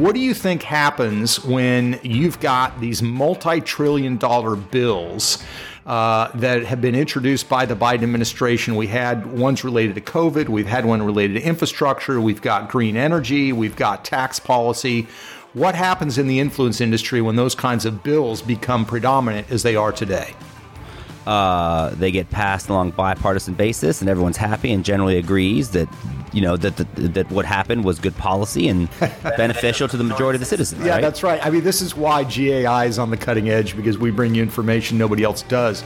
what do you think happens when you've got these multi trillion dollar bills? Uh, that have been introduced by the Biden administration. We had ones related to COVID, we've had one related to infrastructure, we've got green energy, we've got tax policy. What happens in the influence industry when those kinds of bills become predominant as they are today? Uh, they get passed along bipartisan basis, and everyone's happy and generally agrees that you know that that, that what happened was good policy and beneficial to the majority of the citizens. Yeah, right? that's right. I mean, this is why GAI is on the cutting edge because we bring you information nobody else does.